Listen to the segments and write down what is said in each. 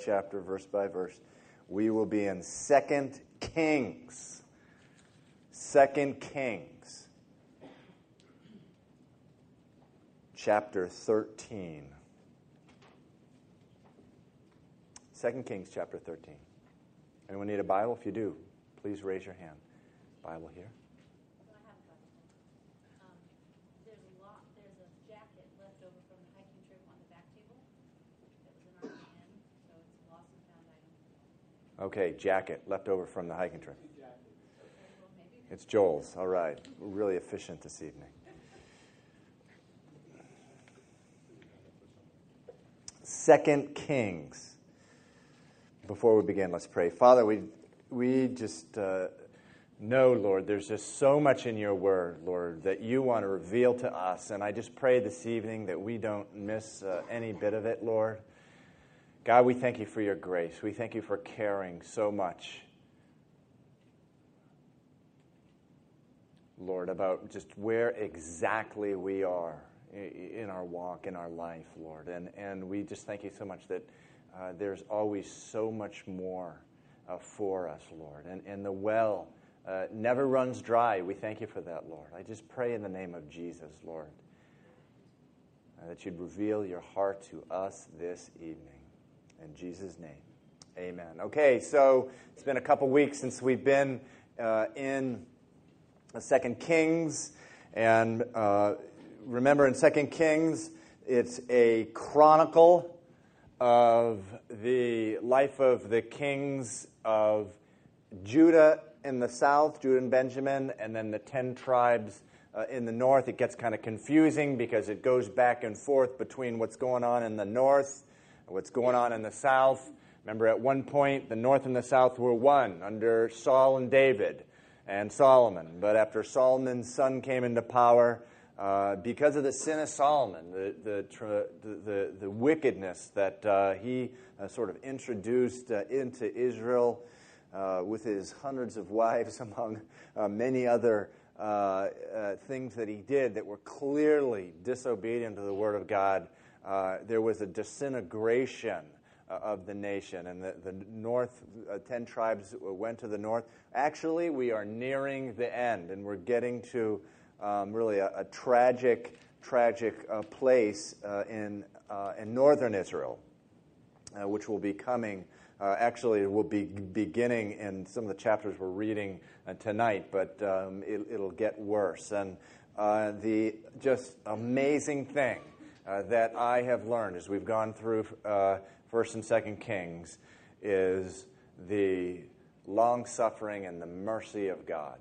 chapter, verse by verse. We will be in Second Kings. Second Kings, chapter 13. Second Kings, chapter 13. Anyone need a Bible? If you do, please raise your hand. Bible here. Okay, jacket left over from the hiking trip. It's Joel's. All right. We're really efficient this evening. Second Kings. Before we begin, let's pray. Father, we, we just uh, know, Lord, there's just so much in your word, Lord, that you want to reveal to us. And I just pray this evening that we don't miss uh, any bit of it, Lord. God, we thank you for your grace. We thank you for caring so much, Lord, about just where exactly we are in our walk, in our life, Lord. And, and we just thank you so much that uh, there's always so much more uh, for us, Lord. And, and the well uh, never runs dry. We thank you for that, Lord. I just pray in the name of Jesus, Lord, uh, that you'd reveal your heart to us this evening. In Jesus' name, amen. Okay, so it's been a couple weeks since we've been uh, in Second Kings, and uh, remember in Second Kings, it's a chronicle of the life of the kings of Judah in the south, Judah and Benjamin, and then the ten tribes uh, in the north. It gets kind of confusing because it goes back and forth between what's going on in the north what's going on in the south. Remember, at one point, the north and the south were one under Saul and David and Solomon. But after Solomon's son came into power, uh, because of the sin of Solomon, the, the, the, the wickedness that uh, he uh, sort of introduced uh, into Israel uh, with his hundreds of wives, among uh, many other things that he did that were clearly disobedient to the Word of God, uh, there was a disintegration uh, of the nation, and the, the north, uh, 10 tribes went to the north. Actually, we are nearing the end, and we're getting to um, really a, a, tragic, tragic uh, place uh, in, in northern Israel, which will be coming. Uh, actually, will be beginning in some of the chapters we're reading uh, tonight, but um, it, will get worse. And uh, the just amazing thing uh, that I have learned as we've gone through uh, First and Second Kings is the long suffering and the mercy of God.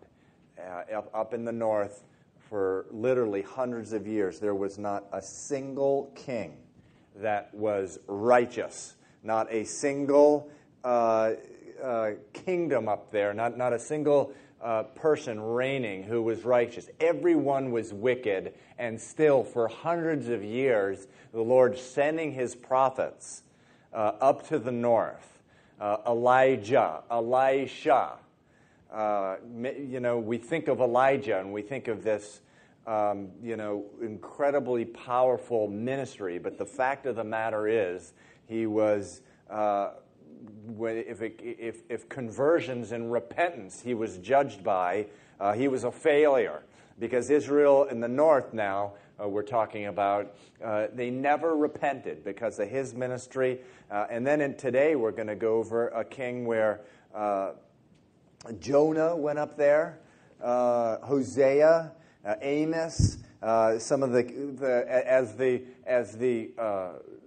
Uh, up, up in the north, for literally hundreds of years, there was not a single king that was righteous, not a single uh, uh, kingdom up there, not, not a single uh, person reigning who was righteous. Everyone was wicked, and still, for hundreds of years, the Lord sending his prophets uh, up to the north. Uh, Elijah, Elisha. Uh, you know, we think of Elijah and we think of this, um, you know, incredibly powerful ministry, but the fact of the matter is, he was uh, if, it, if, if conversions and repentance he was judged by, uh, he was a failure. Because Israel in the north now, uh, we're talking about, uh, they never repented because of his ministry. Uh, and then in, today, we're going to go over a king where uh, Jonah went up there, uh, Hosea, Amos. some of the, the, as the as the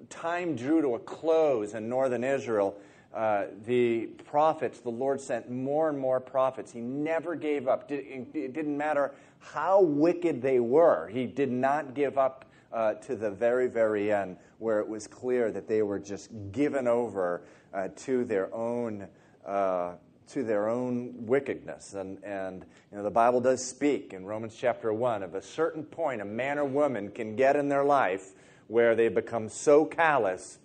time drew to a close in northern Israel, uh, the prophets, the Lord sent more and more prophets. He never gave up. It didn't matter how wicked they were, he did not give up uh, to the very, very end, where it was clear that they were just given over uh, to their own. Uh, to their own wickedness. And, and you know, the Bible does speak in Romans chapter 1 of a certain point a man or woman can get in their life where they become so callous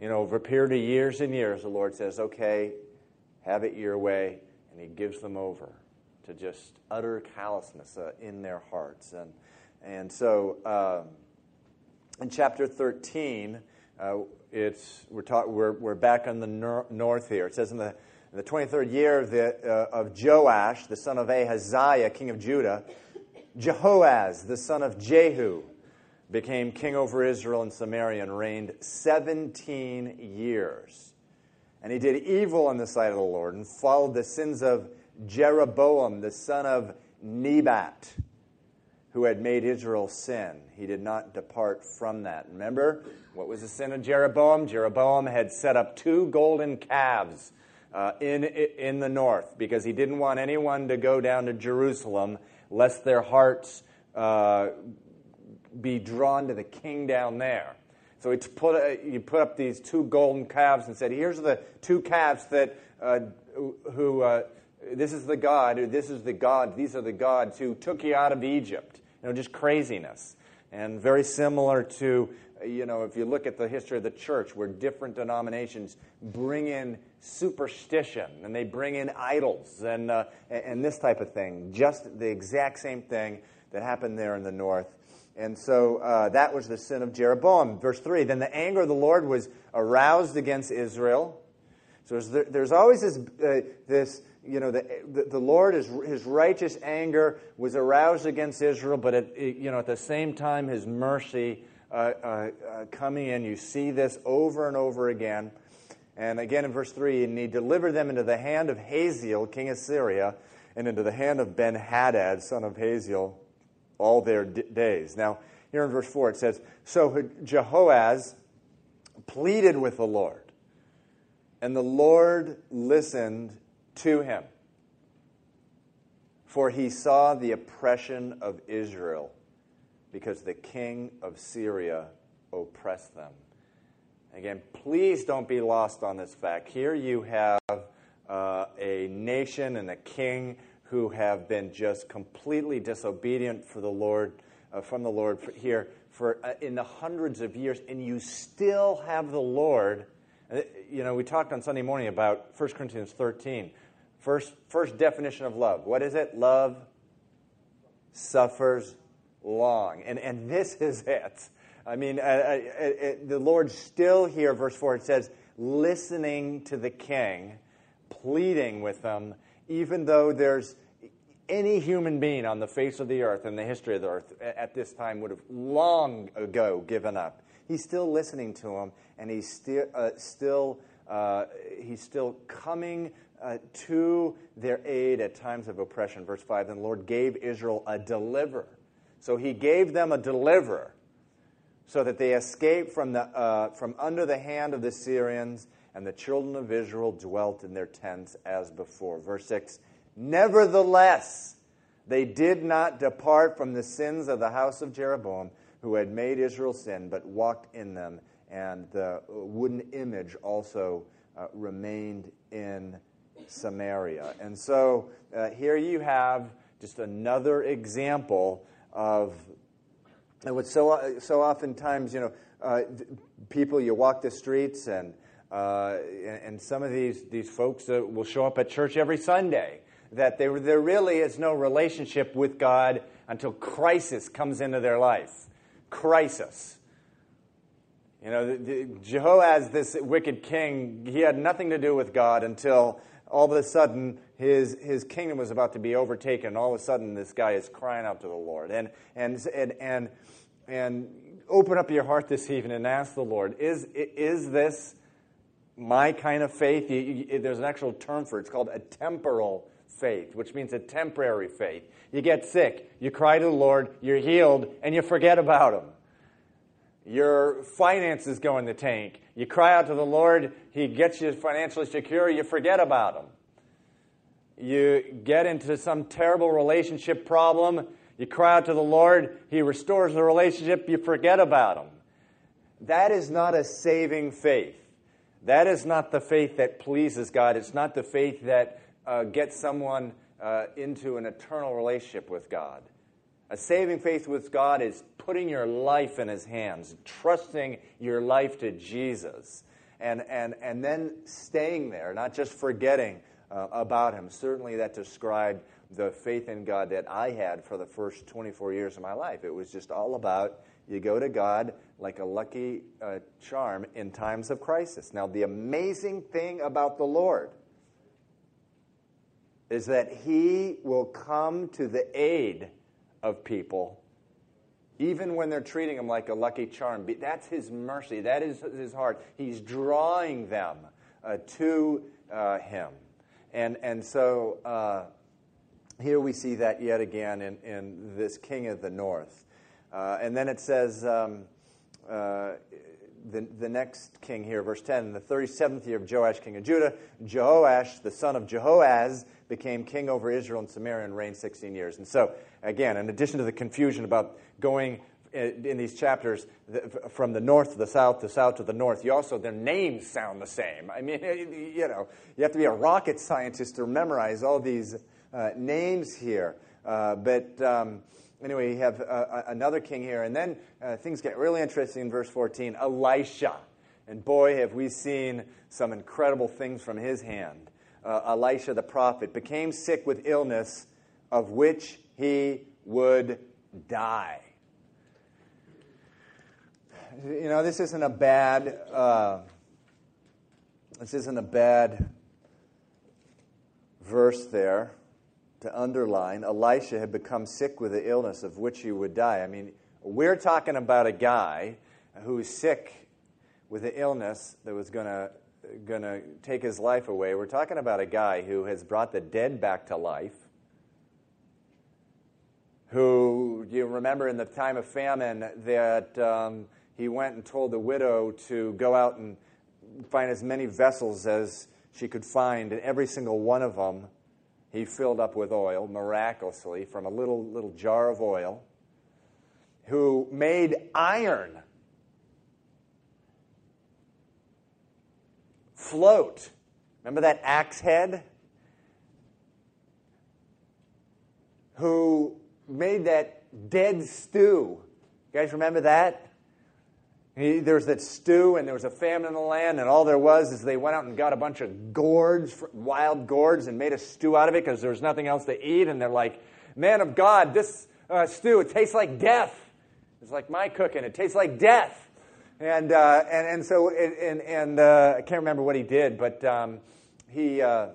you know, over a period of years and years, the Lord says, okay, have it your way. And He gives them over to just utter callousness uh, in their hearts. And, and so um, in chapter 13, uh, it's, we're, talk, we're, we're back on the nor- north here. It says in the, in the 23rd year of, the, uh, of Joash, the son of Ahaziah, king of Judah, Jehoaz, the son of Jehu, became king over Israel and Samaria and reigned 17 years. And he did evil in the sight of the Lord and followed the sins of Jeroboam, the son of Nebat, who had made Israel sin. He did not depart from that. Remember, what was the sin of Jeroboam? Jeroboam had set up two golden calves uh, in, in the north because he didn't want anyone to go down to Jerusalem lest their hearts uh, be drawn to the king down there. So he put, uh, he put up these two golden calves and said, Here's the two calves that, uh, who, uh, this is the God, this is the God, these are the gods who took you out of Egypt. You know, just craziness. And very similar to, you know, if you look at the history of the church, where different denominations bring in superstition and they bring in idols and, uh, and this type of thing. Just the exact same thing that happened there in the north. And so uh, that was the sin of Jeroboam. Verse 3 Then the anger of the Lord was aroused against Israel. So there's, there's always this, uh, this you know, the, the, Lord, his, his righteous anger was aroused against Israel, but at, you know, at the same time, his mercy uh, uh, uh, coming in. You see this over and over again. And again in verse 3, and he delivered them into the hand of Hazael, king of Syria, and into the hand of Ben Hadad, son of Hazael, all their d- days. Now, here in verse 4, it says, So Jehoaz pleaded with the Lord, and the Lord listened to him. For he saw the oppression of Israel, because the king of Syria oppressed them. Again, please don't be lost on this fact. Here you have uh, a nation and a king who have been just completely disobedient for the Lord, uh, from the Lord for, here for uh, in the hundreds of years, and you still have the Lord. Uh, you know, we talked on Sunday morning about 1 Corinthians 13. First, first definition of love. What is it? Love suffers long. And, and this is it. I mean, uh, uh, the Lord still here, verse 4, it says, listening to the king, pleading with them, even though there's any human being on the face of the earth in the history of the earth at this time would have long ago given up. He's still listening to them, and he's still, uh, still, uh, he's still coming uh, to their aid at times of oppression. Verse 5 Then the Lord gave Israel a deliverer. So he gave them a deliverer so that they escaped from, the, uh, from under the hand of the Syrians, and the children of Israel dwelt in their tents as before. Verse 6 Nevertheless, they did not depart from the sins of the house of Jeroboam, who had made Israel sin, but walked in them, and the wooden image also uh, remained in Samaria. And so uh, here you have just another example of and so, so oftentimes, you know, uh, people, you walk the streets and, uh, and some of these, these folks uh, will show up at church every Sunday, that there, there really is no relationship with God until crisis comes into their life. Crisis. You know, the, the, Jehoaz, this wicked king, he had nothing to do with God until all of a sudden his, his kingdom was about to be overtaken. All of a sudden, this guy is crying out to the Lord. And, and, and, and, and open up your heart this evening and ask the Lord is, is this my kind of faith? You, you, there's an actual term for it. It's called a temporal faith, which means a temporary faith. You get sick, you cry to the Lord, you're healed, and you forget about Him. Your finances go in the tank. You cry out to the Lord, He gets you financially secure, you forget about Him. You get into some terrible relationship problem, you cry out to the Lord, He restores the relationship, you forget about Him. That is not a saving faith. That is not the faith that pleases God. It's not the faith that uh, gets someone uh, into an eternal relationship with God. A saving faith with God is putting your life in His hands, trusting your life to Jesus, and, and, and then staying there, not just forgetting uh, about Him. Certainly, that described the faith in God that I had for the first 24 years of my life. It was just all about you go to God like a lucky uh, charm in times of crisis. Now, the amazing thing about the Lord is that He will come to the aid of people even when they're treating him like a lucky charm. That's his mercy, that is his heart. He's drawing them uh, to uh, him. And, and so uh, here we see that yet again in, in this king of the north. Uh, and then it says, um, the, the next king here, verse 10, in the 37th year of Joash, king of Judah, Jehoash, the son of Jehoaz, became king over Israel and Samaria and reigned 16 years. And so, again, in addition to the confusion about going uh, in these chapters from the north to the south, the south to the north, you also, their names sound the same. I mean, you know, you have to be a rocket scientist to memorize all these uh, names here. Uh, but um, anyway, you have uh, another king here. And then uh, things get really interesting in verse 14 Elisha. And boy, have we seen some incredible things from his hand. Uh, Elisha the prophet became sick with illness of which he would die. You know, this isn't a bad. Uh, this isn't a bad verse there to underline, Elisha had become sick with the illness of which he would die. I mean, we're talking about a guy who's sick with the illness that was going to going to take his life away. We're talking about a guy who has brought the dead back to life. Who you remember in the time of famine that um, he went and told the widow to go out and find as many vessels as she could find, and every single one of them he filled up with oil miraculously from a little, little jar of oil, who made iron float. Remember that axe head? Who made that dead stew. You guys remember that? He, there was that stew, and there was a famine in the land, and all there was is they went out and got a bunch of gourds, wild gourds, and made a stew out of it because there was nothing else to eat. And they're like, Man of God, this uh, stew, it tastes like death. It's like my cooking, it tastes like death. And, uh, and, and so, it, and, and uh, I can't remember what he did, but um, he, uh,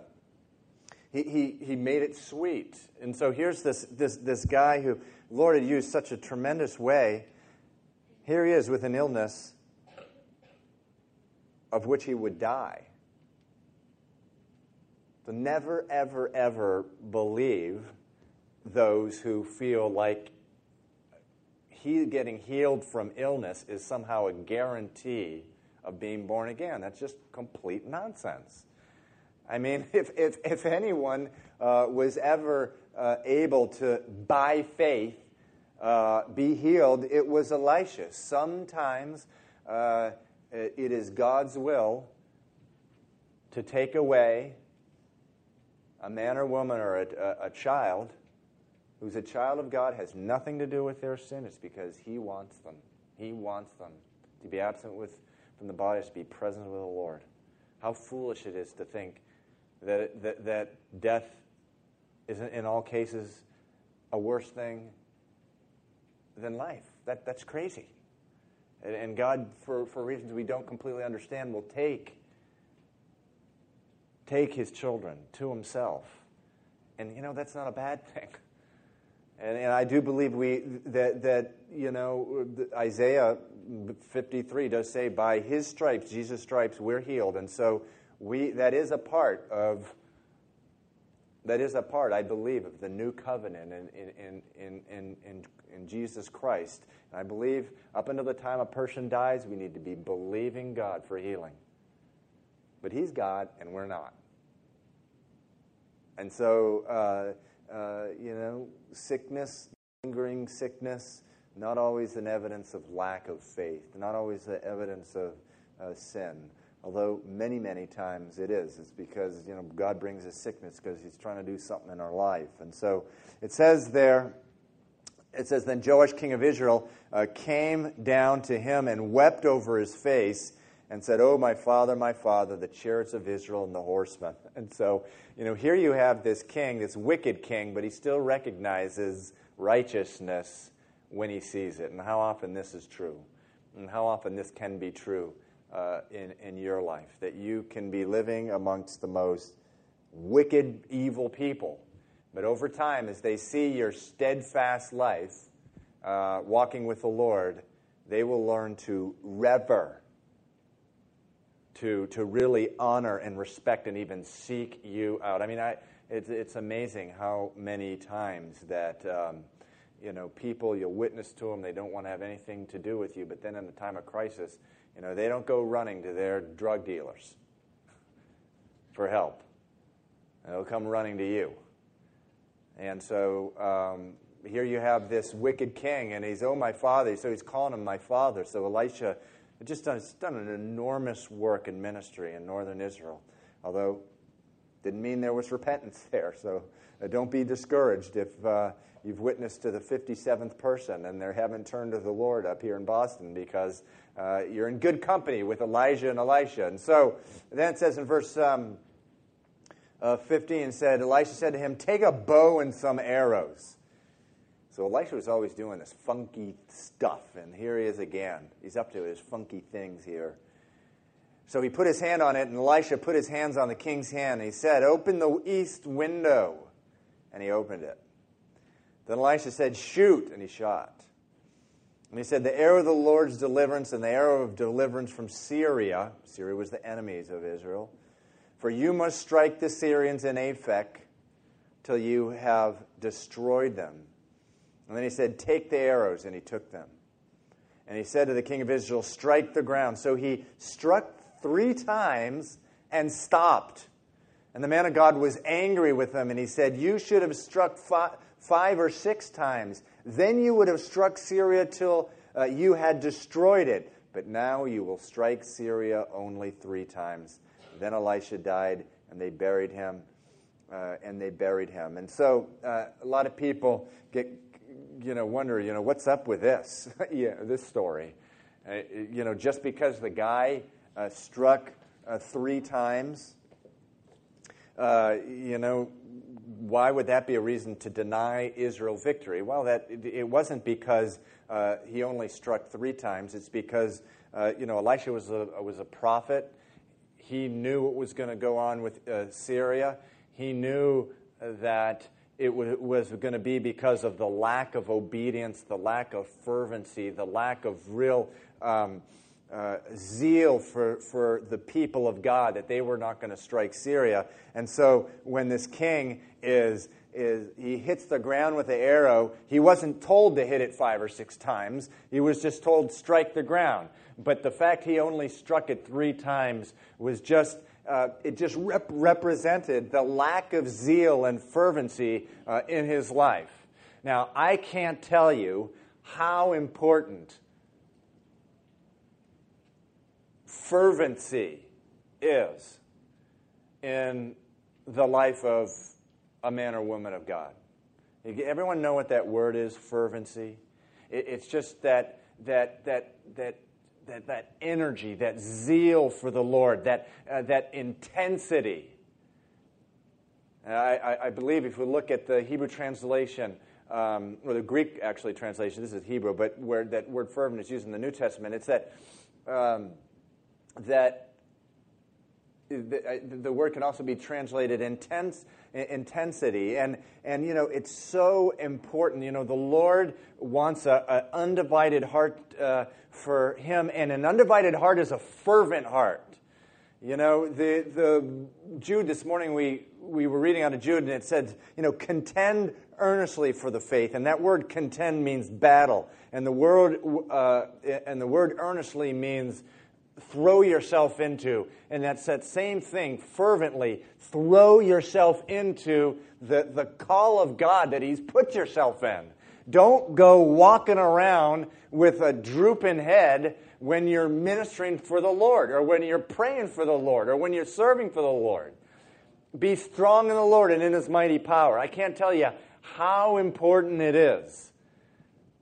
he, he, he made it sweet. And so here's this, this, this guy who Lord had used such a tremendous way here he is with an illness of which he would die. So never, ever, ever believe those who feel like he getting healed from illness is somehow a guarantee of being born again. That's just complete nonsense. I mean, if, if, if anyone uh, was ever uh, able to, by faith, uh, be healed, it was Elisha. Sometimes uh, it is God's will to take away a man or woman or a, a, a child who's a child of God has nothing to do with their sin. It's because He wants them. He wants them to be absent with, from the body, to be present with the Lord. How foolish it is to think that, that, that death is, in all cases, a worse thing than life. That, that's crazy. And, and God, for, for reasons we don't completely understand, will take, take his children to himself. And, you know, that's not a bad thing. And, and I do believe we, that, that, you know, Isaiah 53 does say, by his stripes, Jesus' stripes, we're healed. And so we, that is a part of that is a part, I believe, of the new covenant in, in, in, in, in, in Jesus Christ. And I believe up until the time a person dies, we need to be believing God for healing. But He's God, and we're not. And so, uh, uh, you know, sickness, lingering sickness, not always an evidence of lack of faith, not always the evidence of uh, sin although many, many times it is. It's because, you know, God brings us sickness because he's trying to do something in our life. And so it says there, it says, Then Joash, king of Israel, uh, came down to him and wept over his face and said, Oh, my father, my father, the chariots of Israel and the horsemen. And so, you know, here you have this king, this wicked king, but he still recognizes righteousness when he sees it. And how often this is true and how often this can be true uh, in, in your life that you can be living amongst the most wicked, evil people. But over time, as they see your steadfast life, uh, walking with the Lord, they will learn to rever, to, to really honor and respect and even seek you out. I mean, I, it's, it's amazing how many times that. Um, you know, people, you'll witness to them, they don't want to have anything to do with you, but then in the time of crisis, you know, they don't go running to their drug dealers for help. They'll come running to you. And so um, here you have this wicked king, and he's, oh, my father. So he's calling him my father. So Elisha just done, done an enormous work in ministry in northern Israel, although didn't mean there was repentance there. So uh, don't be discouraged if uh, you've witnessed to the 57th person and they haven't turned to the Lord up here in Boston because uh, you're in good company with Elijah and Elisha. And so then it says in verse um, uh, 15, said, Elisha said to him, Take a bow and some arrows. So Elisha was always doing this funky stuff, and here he is again. He's up to his funky things here. So he put his hand on it, and Elisha put his hands on the king's hand. And he said, Open the east window. And he opened it. Then Elisha said, Shoot. And he shot. And he said, The arrow of the Lord's deliverance and the arrow of deliverance from Syria, Syria was the enemies of Israel, for you must strike the Syrians in Aphek till you have destroyed them. And then he said, Take the arrows. And he took them. And he said to the king of Israel, Strike the ground. So he struck three times and stopped. And the man of God was angry with him, and he said, You should have struck five, five or six times. Then you would have struck Syria till uh, you had destroyed it. But now you will strike Syria only three times. Then Elisha died, and they buried him. Uh, and they buried him. And so uh, a lot of people get, you know, wonder, you know, what's up with this? yeah, this story. Uh, you know, just because the guy uh, struck uh, three times, you know, why would that be a reason to deny Israel victory? Well, that it wasn't because uh, he only struck three times. It's because uh, you know Elisha was a was a prophet. He knew what was going to go on with uh, Syria. He knew that it w- was going to be because of the lack of obedience, the lack of fervency, the lack of real. Um, uh, zeal for, for the people of God that they were not going to strike Syria. And so when this king is, is he hits the ground with the arrow, he wasn't told to hit it five or six times. He was just told, strike the ground. But the fact he only struck it three times was just, uh, it just rep- represented the lack of zeal and fervency uh, in his life. Now, I can't tell you how important fervency is in the life of a man or woman of God. Everyone know what that word is, fervency? It's just that, that, that, that, that, that energy, that zeal for the Lord, that, uh, that intensity. I, I, believe if we look at the Hebrew translation, um, or the Greek actually translation, this is Hebrew, but where that word fervent is used in the New Testament, it's that um, that the, uh, the, word can also be translated intense intensity. And and you know it's so important. You know the lord wants an undivided heart uh, for him and an undivided heart is a fervent heart. You know the the jude this morning we we were reading out of jude and it said you know contend earnestly for the faith. And that word contend means battle. And the word uh, and the word earnestly means throw yourself into. And that's that same thing, fervently. Throw yourself into the, the call of God that He's put yourself in. Don't go walking around with a drooping head when you're ministering for the Lord, or when you're praying for the Lord, or when you're serving for the Lord. Be strong in the Lord and in His mighty power. I can't tell you how important it is.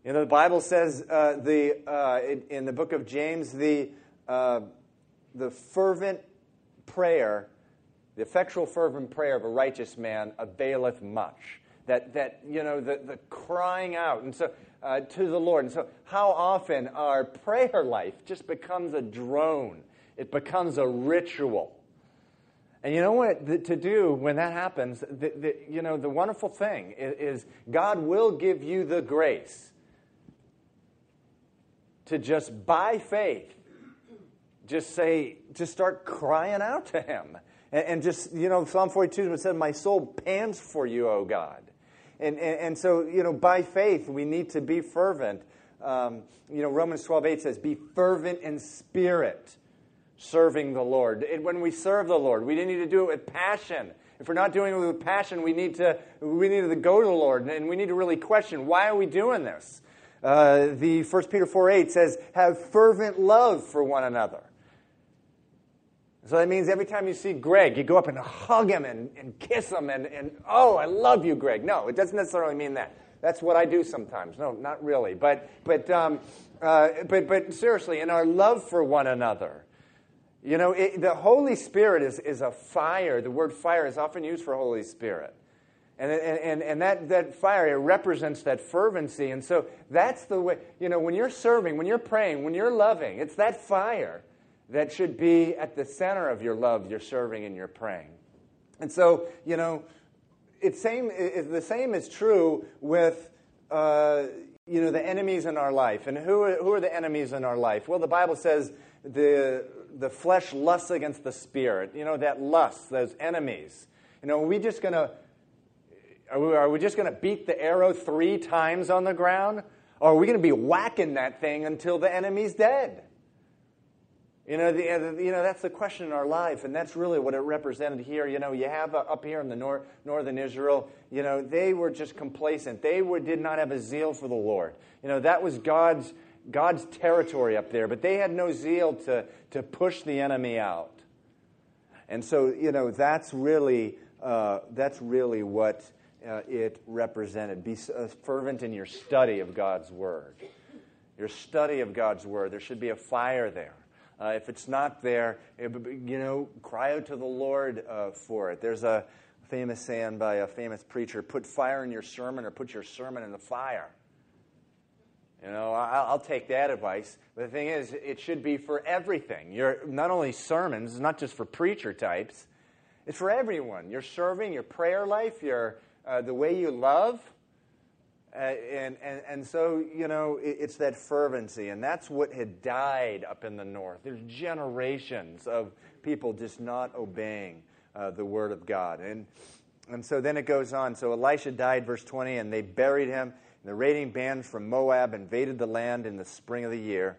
You know, the Bible says uh, the, uh, in, in the book of James, the uh, the fervent prayer, the effectual fervent prayer of a righteous man availeth much. that, that you know, the, the crying out and so, uh, to the Lord. And so, how often our prayer life just becomes a drone, it becomes a ritual. And you know what to do when that happens? The, the, you know, the wonderful thing is, is God will give you the grace to just by faith just say, just start crying out to Him. And, and just, you know, Psalm 42 said, My soul pants for you, O God. And, and, and, so, you know, by faith, we need to be fervent. Um, you know, Romans 12, 8 says, Be fervent in spirit, serving the Lord. And when we serve the Lord, we need to do it with passion. If we're not doing it with passion, we need to, we need to go to the Lord and we need to really question why are we doing this? Uh, the 1 Peter 4 8 says, Have fervent love for one another. So that means every time you see Greg, you go up and hug him and, and kiss him and, and, oh, I love you, Greg. No, it doesn't necessarily mean that. That's what I do sometimes. No, not really. But, but, um, uh, but, but seriously, in our love for one another, you know, it, the Holy Spirit is, is a fire. The word fire is often used for Holy Spirit. And, and, and that, that fire, it represents that fervency. And so that's the way, you know, when you're serving, when you're praying, when you're loving, it's that fire that should be at the center of your love, your serving, and your praying. And so, you know, it's same, it, the same is true with, uh, you know, the enemies in our life. And who are, who are the enemies in our life? Well, the Bible says the, the flesh lusts against the spirit. You know, that lust, those enemies. You know, are we just going to, are we, just going to beat the arrow three times on the ground? Or are we going to be whacking that thing until the enemy's dead? You know, the, you know, that's the question in our life, and that's really what it represented here. You know, you have uh, up here in the nor- northern Israel, you know, they were just complacent. They were, did not have a zeal for the Lord. You know, that was God's, God's territory up there, but they had no zeal to, to push the enemy out. And so, you know, that's really, uh, that's really what uh, it represented. Be uh, fervent in your study of God's Word. Your study of God's Word. There should be a fire there. Uh, if it's not there, it, you know, cry out to the Lord uh, for it. There's a famous saying by a famous preacher put fire in your sermon or put your sermon in the fire. You know, I'll, take that advice. But the thing is, it should be for everything. Your, not only sermons, it's not just for preacher types, it's for everyone. Your serving, your prayer life, your, uh, the way you love. Uh, and, and, and so, you know, it, it's that fervency. And that's what had died up in the north. There's generations of people just not obeying uh, the word of God. And, and so then it goes on. So Elisha died, verse 20, and they buried him. And the raiding bands from Moab invaded the land in the spring of the year.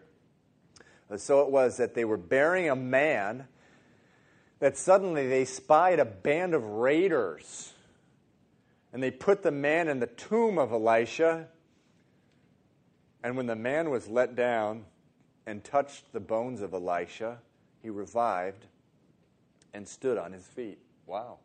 Uh, so it was that they were burying a man that suddenly they spied a band of raiders and they put the man in the tomb of Elisha. And when the man was let down and touched the bones of Elisha, he revived and stood on his feet. Wow.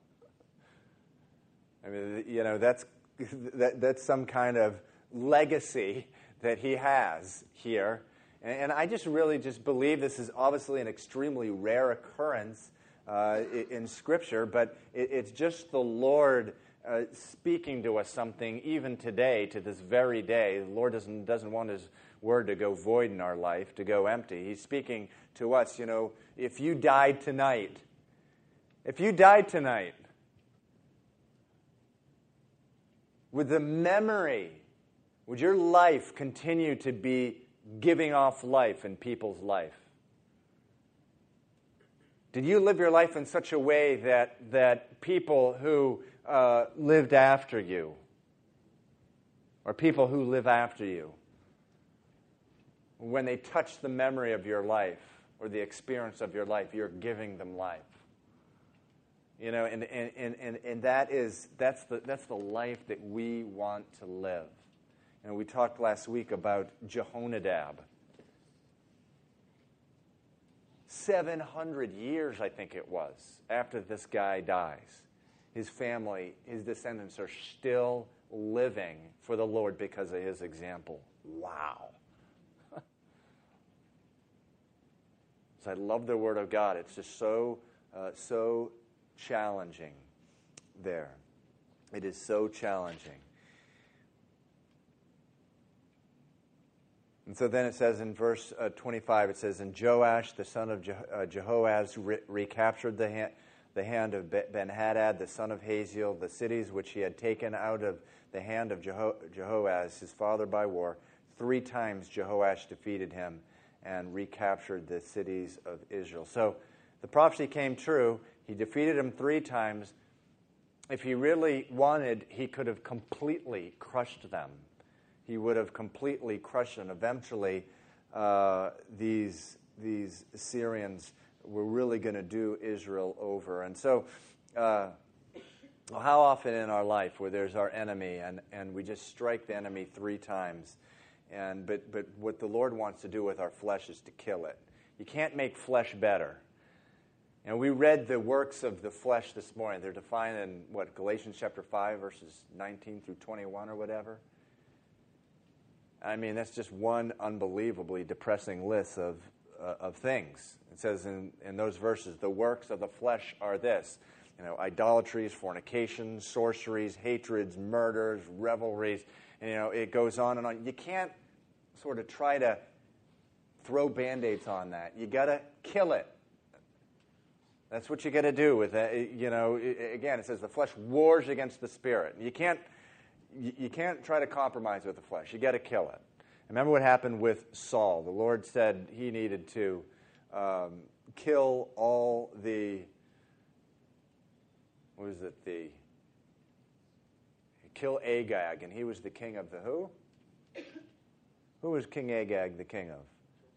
I mean, you know, that's, that, that's some kind of legacy that he has here. And, and I just really just believe this is obviously an extremely rare occurrence uh, in Scripture, but it, it's just the Lord uh, speaking to us something even today, to this very day. The Lord doesn't, doesn't want His word to go void in our life, to go empty. He's speaking to us, you know, if you died tonight, if you died tonight, would the memory, would your life continue to be giving off life in people's life? Did you live your life in such a way that, that people who uh, lived after you, or people who live after you, when they touch the memory of your life or the experience of your life, you're giving them life. You know, and, and, and, and that is, that's, the, that's the life that we want to live. And we talked last week about Jehonadab. 700 years, I think it was, after this guy dies his family, his descendants are still living for the Lord because of his example. Wow. so I love the Word of God. It's just so, uh, so challenging there. It is so challenging. And so then it says in verse uh, 25, it says, And Joash, the son of Je- uh, Jehoaz, re- recaptured the, ha- the hand of Ben Hadad, the son of Hazael, the cities which he had taken out of the hand of Jeho- Jehoaz, his father, by war. Three times Jehoash defeated him and recaptured the cities of Israel. So the prophecy came true. He defeated him three times. If he really wanted, he could have completely crushed them he would have completely crushed them. Eventually, uh, these, these Syrians were really going to do Israel over. And so, uh, how often in our life where there's our enemy and, and we just strike the enemy three times, and, but, but what the Lord wants to do with our flesh is to kill it. You can't make flesh better. And we read the works of the flesh this morning. They're defined in what Galatians chapter 5 verses 19 through 21 or whatever. I mean, that's just one unbelievably depressing list of, Uh, of things. It says in, in those verses, the works of the flesh are this you know, idolatries, fornications, sorceries, hatreds, murders, revelries. And, you know, it goes on and on. You can't sort of try to throw band aids on that. You got to kill it. That's what you got to do with it. You know, again, it says the flesh wars against the spirit. You can't you can't try to compromise with the flesh. You got to kill it. Remember what happened with Saul. The Lord said he needed to um, kill all the, what is it, the, kill Agag, and he was the king of the who? Who was King Agag the king of?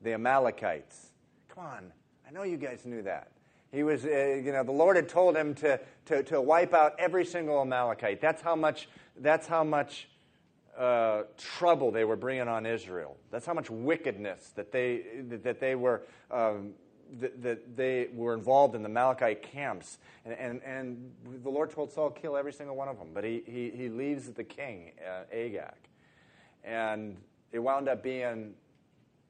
The Amalekites. Come on, I know you guys knew that. He was, uh, you know, the Lord had told him to, to, to wipe out every single Amalekite. That's how much that's how much uh, trouble they were bringing on Israel. That's how much wickedness that they, that they were. Um, that, that, they were involved in the Amalekite camps. And, and, and, the Lord told Saul, kill every single one of them. But he, he, he leaves the king, uh, Agag. And it wound up being,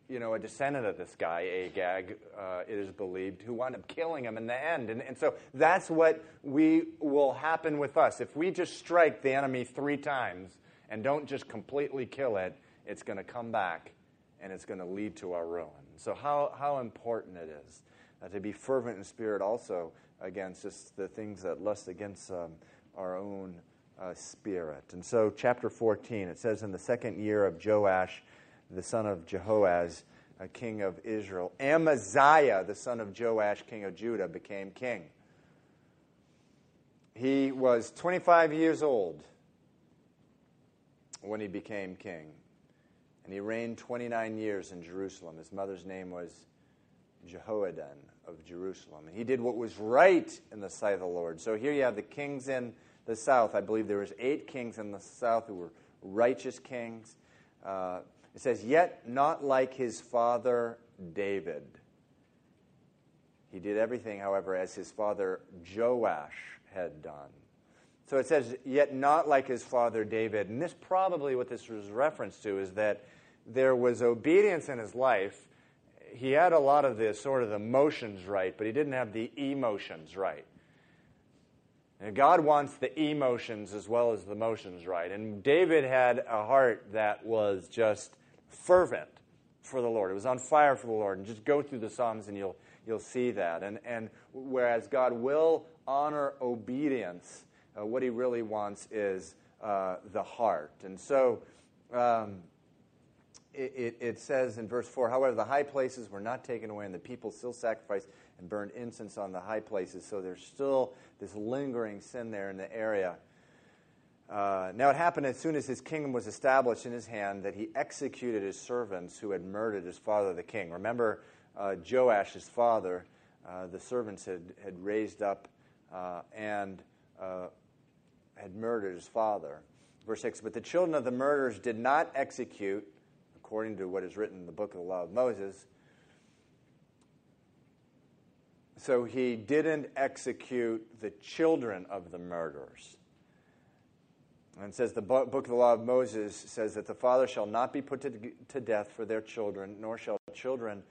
you know, a descendant of this guy, Agag, uh, it is believed, who wound up killing him in the end. And, and so that's what we will happen with us. If we just strike the enemy three times, and don't just completely kill it, it's going to come back and it's going to lead to our ruin. So, how, how important it is uh, to be fervent in spirit also against just the things that lust against um, our own uh, spirit. And so, chapter 14, it says, In the second year of Joash, the son of Jehoaz, a king of Israel, Amaziah, the son of Joash, king of Judah, became king. He was 25 years old when he became king. And he reigned 29 years in Jerusalem. His mother's name was Jehoaddan of Jerusalem. And he did what was right in the sight of the Lord. So here you have the kings in the south. I believe there was eight kings in the south who were righteous kings. Uh, it says, yet not like his father David. He did everything, however, as his father Joash had done. So it says, yet not like his father David. And this probably what this was reference to is that there was obedience in his life. He had a lot of the sort of the motions right, but he didn't have the emotions right. And God wants the emotions as well as the motions right. And David had a heart that was just fervent for the Lord. It was on fire for the Lord. And just go through the Psalms and you'll, you'll see that. And, and whereas God will honor obedience, uh, what he really wants is uh, the heart. And so um, it, it, it, says in verse 4 however, the high places were not taken away, and the people still sacrificed and burned incense on the high places. So there's still this lingering sin there in the area. Uh, now it happened as soon as his kingdom was established in his hand that he executed his servants who had murdered his father the king. Remember, uh, Joash, father, uh, the servants had, had raised up uh, and uh, had murdered his father. Verse 6 But the children of the murderers did not execute, according to what is written in the book of the law of Moses. So he didn't execute the children of the murderers. And it says the book of the law of Moses says that the father shall not be put to, to death for their children, nor shall children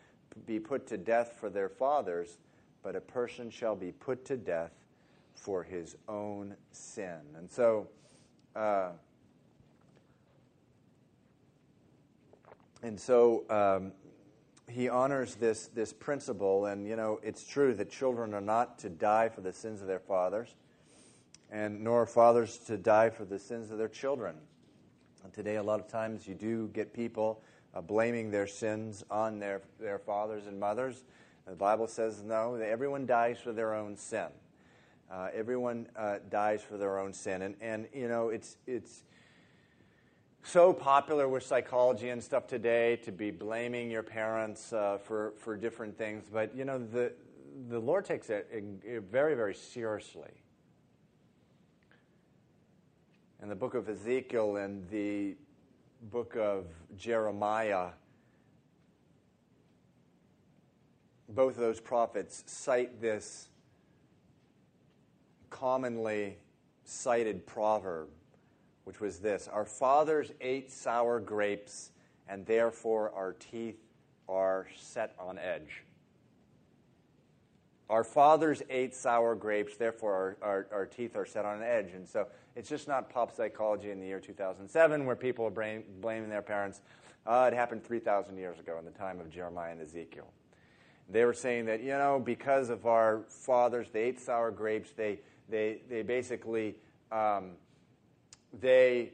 be put to death for their fathers, but a person shall be put to death for his own sin. And so, uh, and so um, he honors this, this principle. And, you know, it's true that children are not to die for the sins of their fathers, and nor are fathers to die for the sins of their children. And today, a lot of times, you do get people uh, blaming their sins on their, their fathers and mothers. The Bible says no, everyone dies for their own sin. Uh, everyone uh, dies for their own sin. And, and you know, it's, it's so popular with psychology and stuff today to be blaming your parents uh, for, for different things. But, you know, the, the Lord takes it very, very seriously. In the book of Ezekiel and the book of Jeremiah, both of those prophets cite this commonly cited proverb, which was this Our fathers ate sour grapes, and therefore our teeth are set on edge. Our fathers ate sour grapes, therefore our, our, our, teeth are set on edge. And so it's just not pop psychology in the year 2007 where people are blame, blaming their parents. Uh, it happened 3,000 years ago in the time of Jeremiah and Ezekiel. They were saying that, you know, because of our fathers, they ate sour grapes, they, they, they basically um, they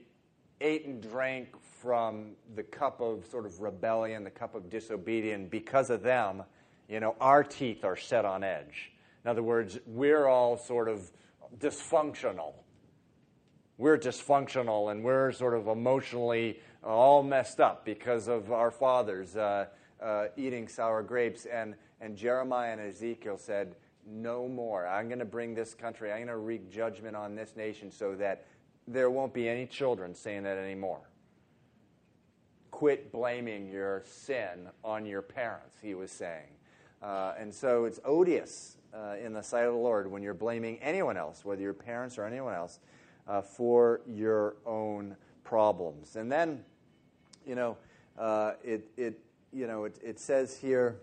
ate and drank from the cup of sort of rebellion, the cup of disobedience. Because of them, you know, our teeth are set on edge. In other words, we're all sort of dysfunctional. We're dysfunctional and we're sort of emotionally all messed up because of our fathers uh, uh, eating sour grapes. And, and Jeremiah and Ezekiel said, no more. I'm going to bring this country, I'm going to wreak judgment on this nation so that there won't be any children saying that anymore. Quit blaming your sin on your parents, he was saying. Uh, and so it's odious uh, in the sight of the Lord when you're blaming anyone else, whether your parents or anyone else, uh, for your own problems. And then, you know, uh, it, it, you know, it, it says here,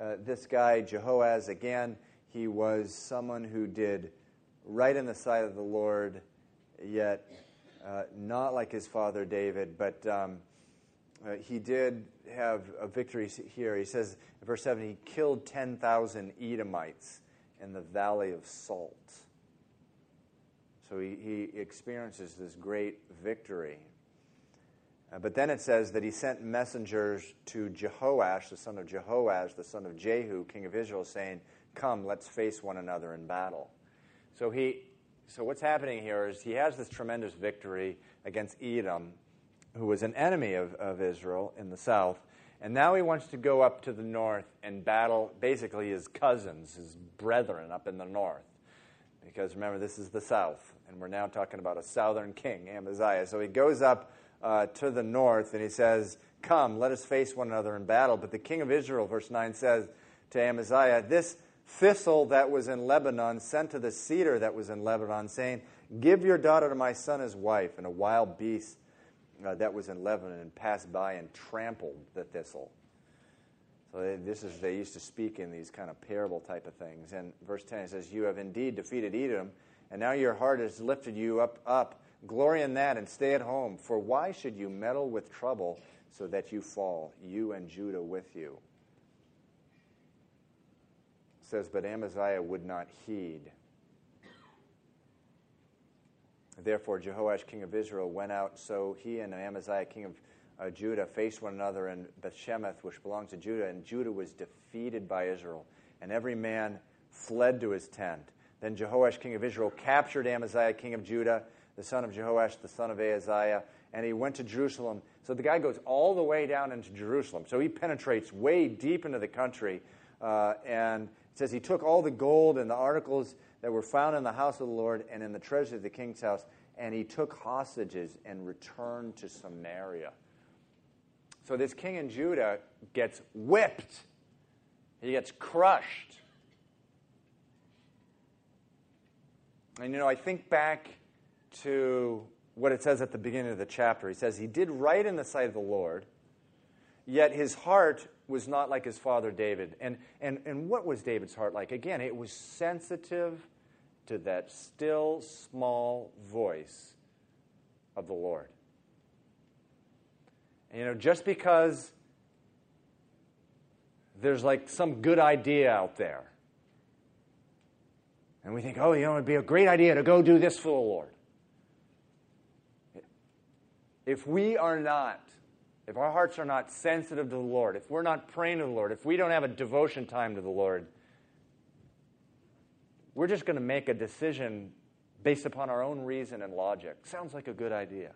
uh, this guy, Jehoaz, again, he was someone who did right in the sight of the Lord, yet uh, not like his father David, but um, uh, he did have a victory here. He says in verse 7 he killed 10,000 Edomites in the valley of Salt. So he, he experiences this great victory. Uh, but then it says that he sent messengers to Jehoash, the son of Jehoahaz, the son of Jehu, king of Israel, saying, Come, let's face one another in battle. So, he, so what's happening here is he has this tremendous victory against Edom, who was an enemy of, of Israel in the south. And now he wants to go up to the north and battle basically his cousins, his brethren up in the north. Because remember, this is the south, and we're now talking about a southern king, Amaziah. So he goes up uh, to the north and he says, Come, let us face one another in battle. But the king of Israel, verse 9 says to Amaziah, This thistle that was in Lebanon sent to the cedar that was in Lebanon, saying, Give your daughter to my son as wife. And a wild beast uh, that was in Lebanon passed by and trampled the thistle. So they, this is they used to speak in these kind of parable type of things. And verse 10 says, You have indeed defeated Edom, and now your heart has lifted you up up. Glory in that and stay at home. For why should you meddle with trouble so that you fall, you and Judah with you? Says, But Amaziah would not heed. Therefore, Jehoash, king of Israel, went out. So he and Amaziah, king of uh, Judah, faced one another in Bethshemesh, which belonged to Judah. And Judah was defeated by Israel, and every man fled to his tent. Then Jehoash, king of Israel, captured Amaziah, king of Judah, the son of Jehoash, the son of Ahaziah, and he went to Jerusalem. So the guy goes all the way down into Jerusalem. So he penetrates way deep into the country, uh, and it says he took all the gold and the articles that were found in the house of the Lord and in the treasure of the king's house, and he took hostages and returned to Samaria. So this king in Judah gets whipped, he gets crushed. And you know, I think back to what it says at the beginning of the chapter. He says, He did right in the sight of the Lord, yet his heart was not like his father David. And, and, and what was David's heart like? Again, it was sensitive to that still small voice of the Lord. And, you know, just because there's like some good idea out there, and we think, oh, you know, it'd be a great idea to go do this for the Lord. If we are not, if our hearts are not sensitive to the Lord, if we're not praying to the Lord, if we don't have a devotion time to the Lord, we're just going to make a decision based upon our own reason and logic. Sounds like a good idea.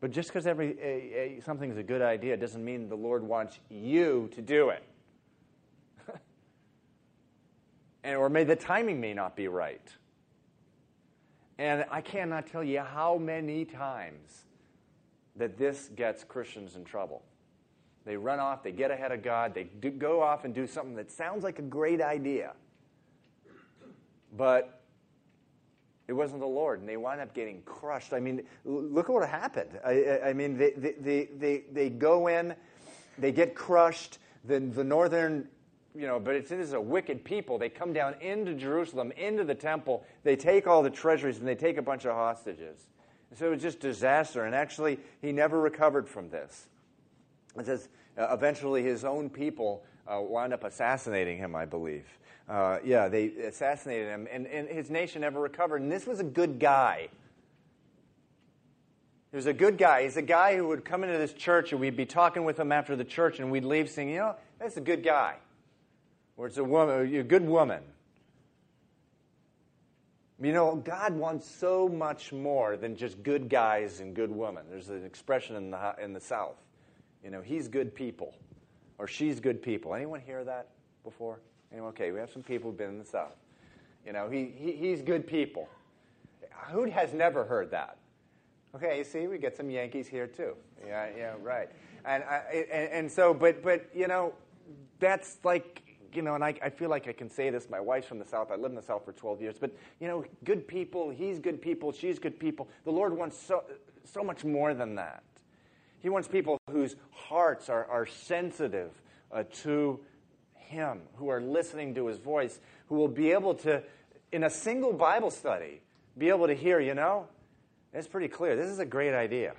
But just because every a, a, something's a good idea doesn't mean the Lord wants you to do it. and or may the timing may not be right. And I cannot tell you how many times that this gets Christians in trouble. They run off, they get ahead of God, they do, go off and do something that sounds like a great idea. But it wasn't the Lord, and they wind up getting crushed. I mean, look at what happened. I, I mean, they, they, they, they go in, they get crushed. The, the northern, you know, but it's, this is a wicked people. They come down into Jerusalem, into the temple. They take all the treasuries, and they take a bunch of hostages. So it was just disaster. And actually, he never recovered from this. It says uh, eventually his own people uh, wound up assassinating him, I believe uh, yeah, they assassinated him, and, and his nation never recovered. And this was a good guy. He was a good guy. He's a guy who would come into this church, and we'd be talking with him after the church, and we'd leave saying, you know, that's a good guy. Or it's a woman, a good woman. You know, God wants so much more than just good guys and good women. There's an expression in the, in the South. You know, he's good people, or she's good people. Anyone hear that before? Anyone? Okay, we have some people who've been in the South. You know, he, he, he's good people. Who has never heard that? Okay, you see, we get some Yankees here too. Yeah, yeah, right. And, I, and, and so, but, but, you know, that's like, you know, and I, I feel like I can say this. My wife's from the South. I lived in the South for 12 years. But, you know, good people, he's good people, she's good people. The Lord wants so, so much more than that. He wants people whose hearts are, are sensitive uh, to him, who are listening to His voice, who will be able to, in a single Bible study, be able to hear, you know, it's pretty clear. This is a great idea.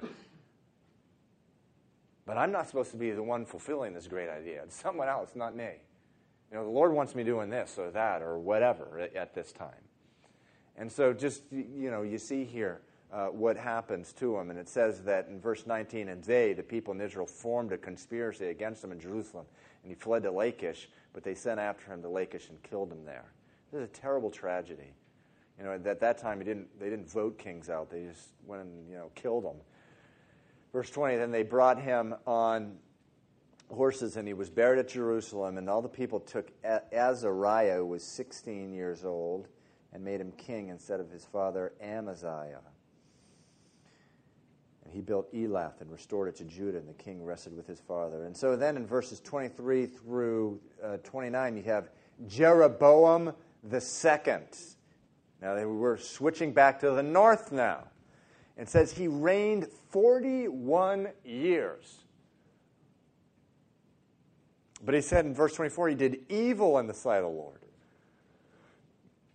But I'm not supposed to be the one fulfilling this great idea. It's someone else, not me. You know, the Lord wants me doing this or that or whatever at, at this time. And so, just, you know, you see here uh, what happens to him. And it says that in verse 19, and they, the people in Israel, formed a conspiracy against him in Jerusalem. And he fled to Lachish, but they sent after him to Lachish and killed him there. This is a terrible tragedy. You know, at that time, didn't, they didn't vote kings out. They just went and, you know, killed them. Verse 20, then they brought him on horses, and he was buried at Jerusalem. And all the people took Azariah, who was 16 years old, and made him king instead of his father Amaziah. And he built Elath and restored it to Judah, and the king rested with his father. And so then in verses 23 through uh, 29, you have Jeroboam the second. Now we're switching back to the north now. It says he reigned 41 years. But he said in verse 24, he did evil in the sight of the Lord.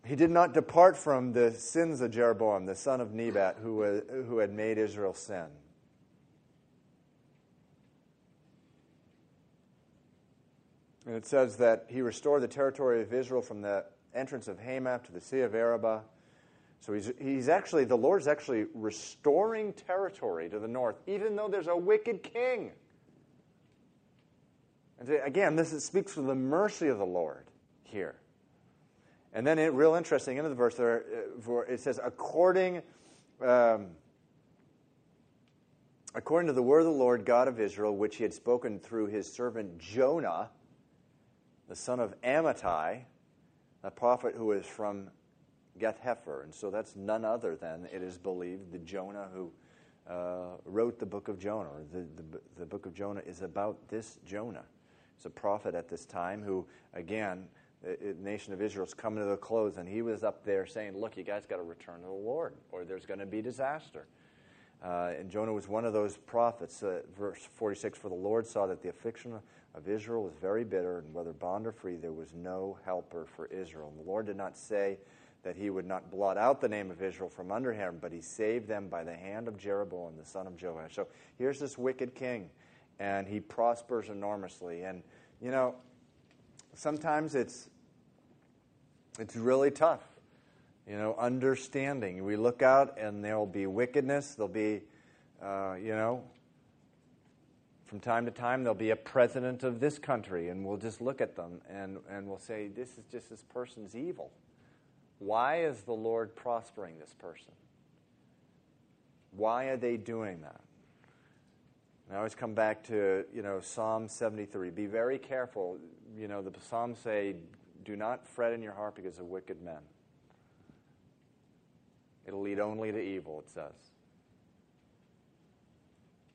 He did not depart from the sins of Jeroboam, the son of Nebat, who, who had made Israel sin. And it says that he restored the territory of Israel from the entrance of Hamath to the Sea of Arabah. So he's, he's actually, the Lord's actually restoring territory to the north, even though there's a wicked king. And again, this speaks to the mercy of the Lord here. And then, it, real interesting, into the verse there, uh, it says, according, um, according to the word of the Lord God of Israel, which he had spoken through his servant Jonah, the son of Amittai, a prophet who is from Gath Hepher. And so that's none other than, it is believed, the Jonah who uh, wrote the book of Jonah. The, the, the book of Jonah is about this Jonah. He's a prophet at this time who, again, the nation of Israel is coming to the close, and he was up there saying, Look, you guys got to return to the Lord, or there's going to be disaster. Uh, and Jonah was one of those prophets. Uh, verse 46 For the Lord saw that the affliction of Israel was very bitter, and whether bond or free, there was no helper for Israel. And the Lord did not say that he would not blot out the name of Israel from under him, but he saved them by the hand of Jeroboam, the son of Joash. So here's this wicked king, and he prospers enormously. And, you know, sometimes it's, it's really tough, you know, understanding. We look out, and there'll be wickedness, there'll be, uh, you know, from time to time, there'll be a president of this country, and we'll just look at them and, and we'll say, This is just this person's evil. Why is the Lord prospering this person? Why are they doing that? And I always come back to, you know, Psalm 73. Be very careful. You know, the Psalms say, do not fret in your heart because of wicked men. It'll lead only to evil, it says.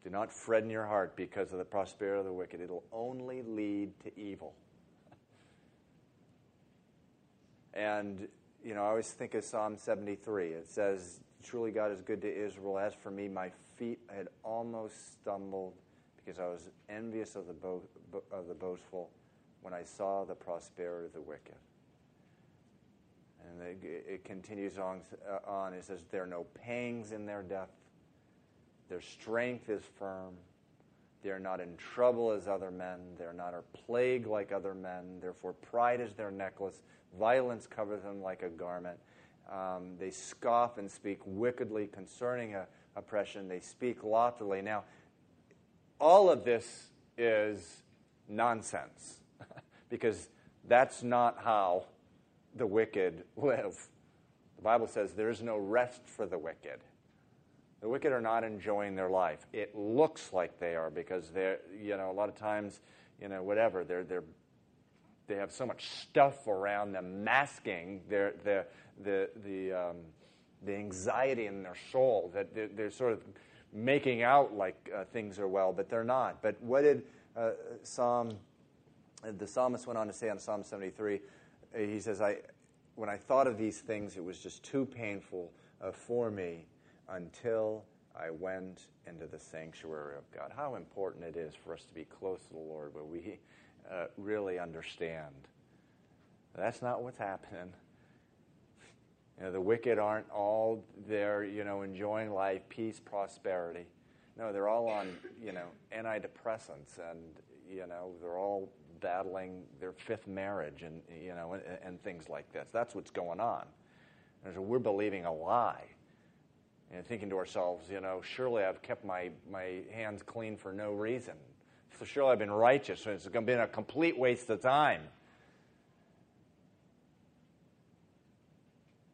Do not fret in your heart because of the prosperity of the wicked. It'll only lead to evil. And, you know, I always think of Psalm 73. It says, Truly God is good to Israel. As for me, my feet had almost stumbled because I was envious of the, bo- of the boastful when I saw the prosperity of the wicked. And it, it continues on, uh, on. It says, There are no pangs in their death their strength is firm. They are not in trouble as other men. They are not a plague like other men. Therefore, pride is their necklace. Violence covers them like a garment. Um, they scoff and speak wickedly concerning a, oppression. They speak loftily. Now, all of this is nonsense because that's not how the wicked live. The Bible says there is no rest for the wicked. The wicked are not enjoying their life. It looks like they are because they're, you know, a lot of times, you know, whatever, they're, they're, they have so much stuff around them masking their, the, the, the, um, the anxiety in their soul that they're, they're sort of making out like uh, things are well, but they're not. But what did uh, Psalm, the psalmist went on to say on Psalm 73, he says, I, when I thought of these things, it was just too painful uh, for me until I went into the sanctuary of God. How important it is for us to be close to the Lord where we uh, really understand. That's not what's happening. You know, the wicked aren't all there, you know, enjoying life, peace, prosperity. No, they're all on, you know, antidepressants and, you know, they're all battling their fifth marriage and, you know, and, and things like this. That's what's going on. And so we're believing a lie and thinking to ourselves, you know, surely I've kept my, my hands clean for no reason. So surely I've been righteous, and it's been a complete waste of time.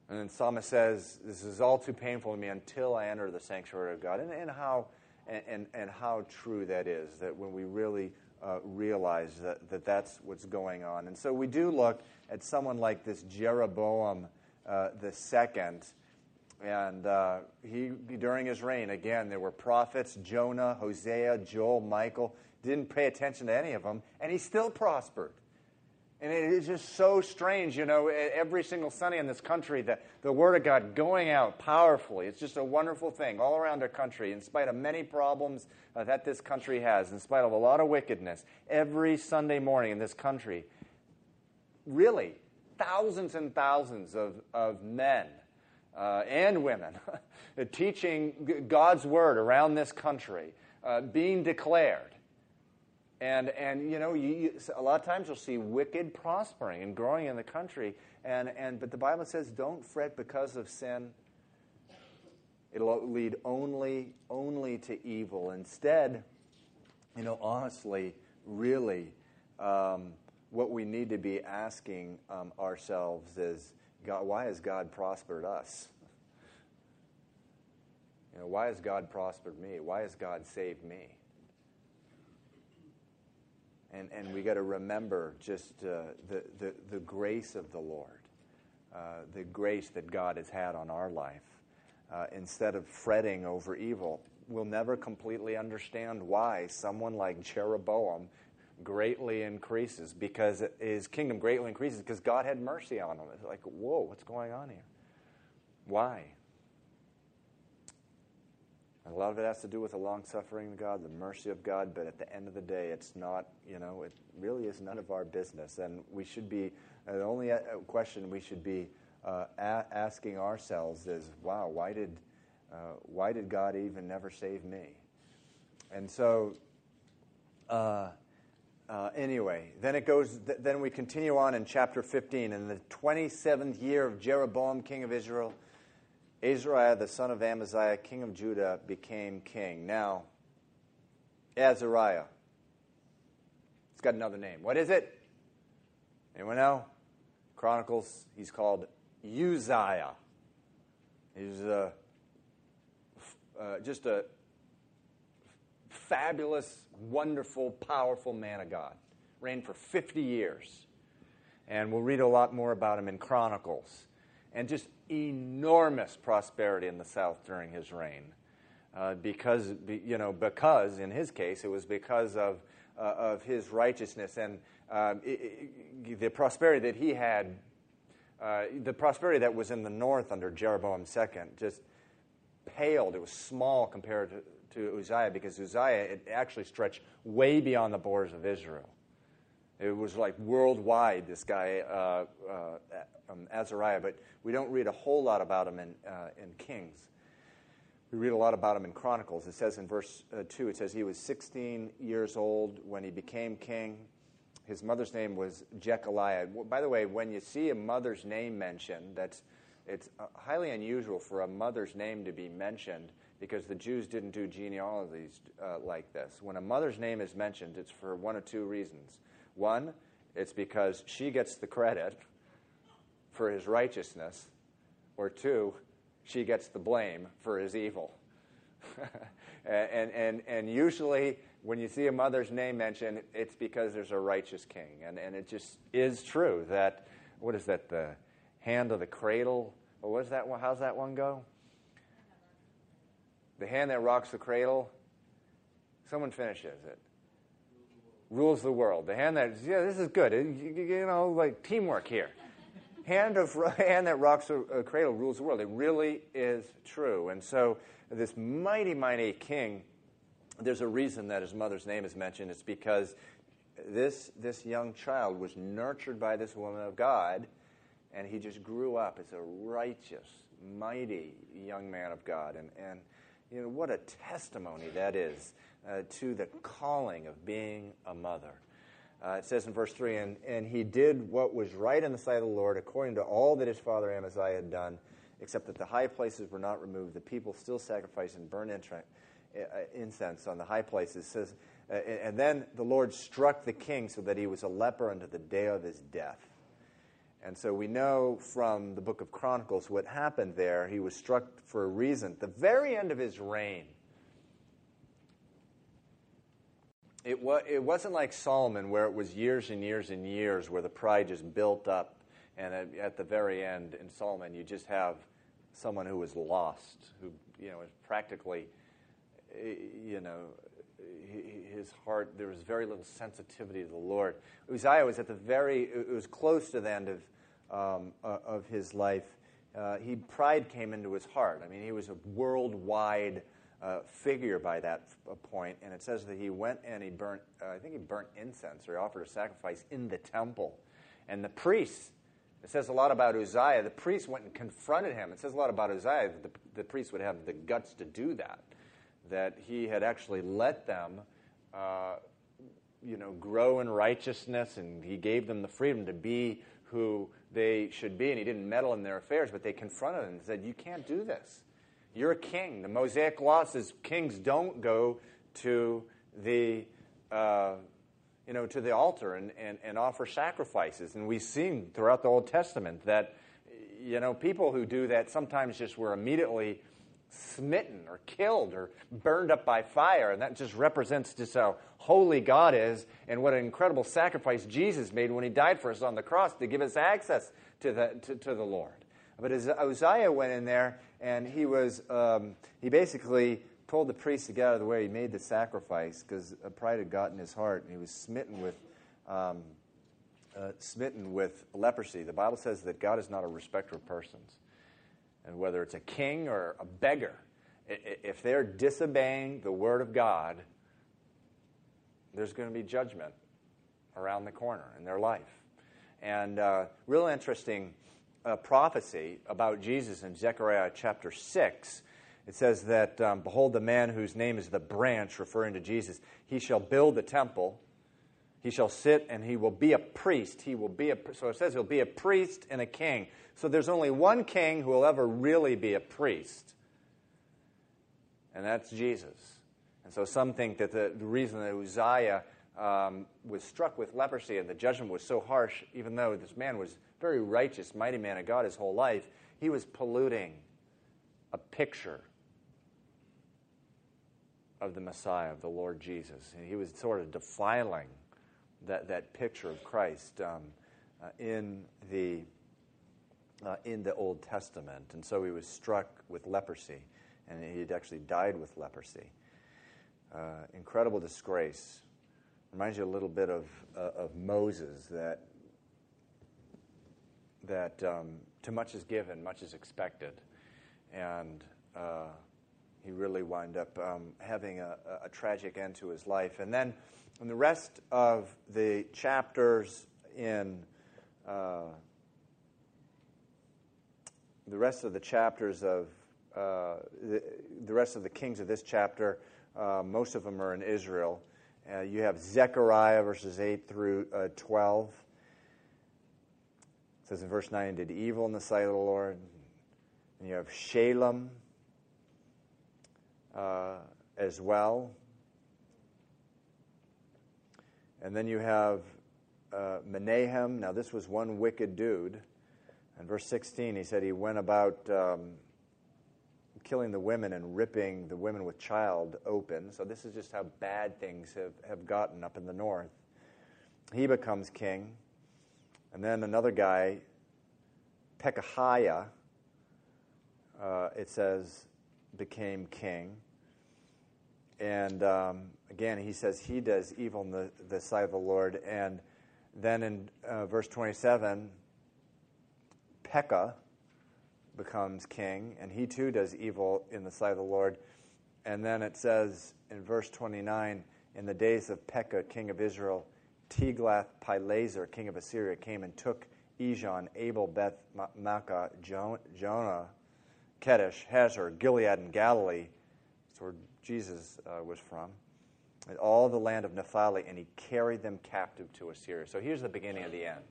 And then Psalmist says, This is all too painful to me until I enter the sanctuary of God. And, and, how, and, and how true that is, that when we really uh, realize that, that that's what's going on. And so we do look at someone like this Jeroboam uh, the second and uh, he, during his reign, again, there were prophets Jonah, Hosea, Joel, Michael. Didn't pay attention to any of them, and he still prospered. And it is just so strange, you know, every single Sunday in this country, the, the Word of God going out powerfully. It's just a wonderful thing all around our country, in spite of many problems uh, that this country has, in spite of a lot of wickedness. Every Sunday morning in this country, really, thousands and thousands of, of men uh, and women teaching God's word around this country, uh, being declared. And, and you know, you, you, a lot of times you'll see wicked prospering and growing in the country. And, and, but the Bible says, don't fret because of sin. It'll lead only, only to evil. Instead, you know, honestly, really, um, what we need to be asking um, ourselves is, God, why has God prospered us? You know, why has God prospered me? Why has God saved me? And, and we got to remember just uh, the, the, the grace of the Lord, uh, the grace that God has had on our life. Uh, instead of fretting over evil, we'll never completely understand why someone like Jeroboam greatly increases because his kingdom greatly increases because God had mercy on him. It's like, whoa, what's going on here? Why? A lot of it has to do with the long suffering of God, the mercy of God, but at the end of the day, it's not, you know, it really is none of our business. And we should be, uh, the only uh, question we should be uh, a- asking ourselves is, wow, why did, uh, why did God even never save me? And so, uh, uh, anyway, then it goes. Th- then we continue on in chapter 15. In the 27th year of Jeroboam, king of Israel, Azariah, the son of Amaziah, king of Judah, became king. Now, Azariah. It's got another name. What is it? Anyone know? Chronicles. He's called Uzziah. He's a, uh, just a fabulous, wonderful, powerful man of God. Reigned for 50 years. And we'll read a lot more about him in Chronicles. And just enormous prosperity in the south during his reign. Uh, because, you know, because in his case, it was because of, uh, of his righteousness and uh, it, it, the prosperity that he had, uh, the prosperity that was in the north under Jeroboam II just paled. It was small compared to, to Uzziah because Uzziah it actually stretched way beyond the borders of Israel. It was like worldwide, this guy, uh, uh, um, Azariah, but we don't read a whole lot about him in, uh, in Kings. We read a lot about him in Chronicles. It says in verse uh, 2, it says he was 16 years old when he became king. His mother's name was Jechaliah. By the way, when you see a mother's name mentioned, that's, it's uh, highly unusual for a mother's name to be mentioned because the Jews didn't do genealogies uh, like this. When a mother's name is mentioned, it's for one of two reasons. One, it's because she gets the credit for his righteousness, or two, she gets the blame for his evil. and, and, and usually, when you see a mother's name mentioned, it's because there's a righteous king. And, and it just is true that, what is that, the hand of the cradle? Or what is that one? How's that one go? The hand that rocks the cradle. Someone finishes it rules the world. The hand that, yeah, this is good. You know, like teamwork here. hand, of, hand that rocks a, a cradle rules the world. It really is true. And so, this mighty, mighty king, there's a reason that his mother's name is mentioned. It's because this, this young child was nurtured by this woman of God, and he just grew up as a righteous, mighty young man of God. And, and you know, what a testimony that is uh, to the calling of being a mother. Uh, it says in verse 3 and, and he did what was right in the sight of the Lord according to all that his father Amaziah had done, except that the high places were not removed. The people still sacrificed and burned uh, incense on the high places. It says, uh, and then the Lord struck the king so that he was a leper unto the day of his death. And so we know from the book of Chronicles what happened there. He was struck for a reason. At the very end of his reign, it, wa- it wasn't like Solomon, where it was years and years and years where the pride just built up. And at, at the very end, in Solomon, you just have someone who was lost, who, you know, is practically, eh, you know, his heart, there was very little sensitivity to the Lord. Uzziah was at the very, it was close to the end of, um, uh, of his life. Uh, he, pride came into his heart. I mean, he was a worldwide uh, figure by that f- point, and it says that he went and he burnt, uh, I think he burnt incense or he offered a sacrifice in the temple. And the priests, it says a lot about Uzziah, the priests went and confronted him. It says a lot about Uzziah that the, the priest would have the guts to do that, that he had actually let them. Uh, you know, grow in righteousness, and he gave them the freedom to be who they should be, and he didn't meddle in their affairs, but they confronted him and said, You can't do this. You're a king. The Mosaic law says kings don't go to the, uh, you know, to the altar and, and, and offer sacrifices. And we've seen throughout the Old Testament that, you know, people who do that sometimes just were immediately smitten or killed or burned up by fire. And that just represents just how holy God is and what an incredible sacrifice Jesus made when he died for us on the cross to give us access to the, to, to the Lord. But as Uzziah went in there and he was, um, he basically told the priest to get out of the way. He made the sacrifice because pride had gotten his heart, and he was smitten with, um, uh, smitten with leprosy. The Bible says that God is not a respecter of persons, and whether it's a king or a beggar, If they're disobeying the Word of God, there's going to be judgment around the corner in their life. And uh, real interesting uh, prophecy about Jesus in Zechariah chapter 6. It says that, um, Behold, the man whose name is the branch, referring to Jesus, he shall build the temple. He shall sit and he will be a priest. He will be a, so it says he'll be a priest and a king. So there's only one king who will ever really be a priest, and that's Jesus. And so some think that the, the reason that Uzziah um, was struck with leprosy and the judgment was so harsh, even though this man was very righteous, mighty man of God his whole life, he was polluting a picture of the Messiah, of the Lord Jesus. And he was sort of defiling that, that picture of Christ um, uh, in, the, uh, in the Old Testament. And so he was struck with leprosy, and he had actually died with leprosy. Uh, incredible disgrace. Reminds you a little bit of, uh, of Moses that, that um, too much is given, much is expected. And uh, he really wound up um, having a, a, tragic end to his life. And then in the rest of the chapters in uh, the rest of the chapters of uh, the, the, rest of the kings of this chapter, uh, most of them are in Israel. Uh, you have Zechariah verses 8 through uh, 12. It says in verse 9, did evil in the sight of the Lord. And you have Shallum uh, as well. And then you have uh, Menahem. Now, this was one wicked dude. In verse 16, he said he went about um, killing the women and ripping the women with child open. So this is just how bad things have, have gotten up in the north. He becomes king. And then another guy, Pekahiah, uh, it says, became king. And um, again, he says he does evil in the, the sight of the Lord. And then in uh, verse 27, Pekah, becomes king, and he too does evil in the sight of the Lord. And then it says in verse 29 In the days of Pekah, king of Israel, Tiglath-Pileser, king of Assyria, came and took Ijon, Abel, Beth Maachah, Janoah, Kedesh, Hazor, Gilead, and Galilee. That's where Jesus uh, was from. And all the land of Naphtali, and he carried them captive to Assyria. So here's the beginning of the end.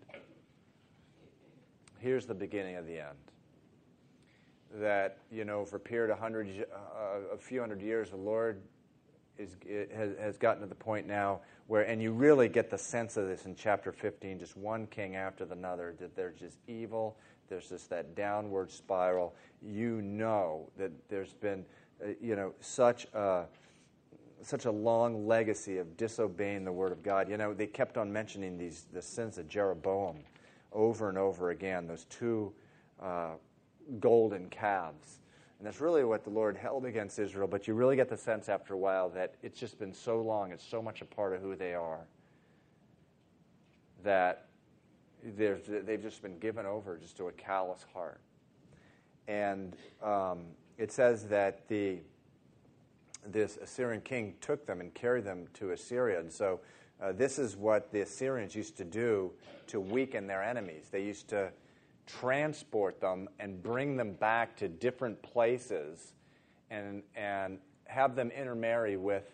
Here's the beginning of the end that you know for a period of hundred, uh, a few hundred years, the Lord is, has, has gotten to the point now where, and you really get the sense of this in chapter 15, just one king after another, that they're just evil. There's just that downward spiral. You know that there's been, uh, you know, such a such a long legacy of disobeying the word of God. You know, they kept on mentioning these the sins of Jeroboam over and over again. Those two uh, golden calves. And that's really what the Lord held against Israel, but you really get the sense after a while that it's just been so long, it's so much a part of who they are, that they've just been given over just to a callous heart. And um, it says that the, this Assyrian king took them and carried them to Assyria. And so uh, this is what the Assyrians used to do to weaken their enemies. They used to transport them and bring them back to different places and, and have them intermarry with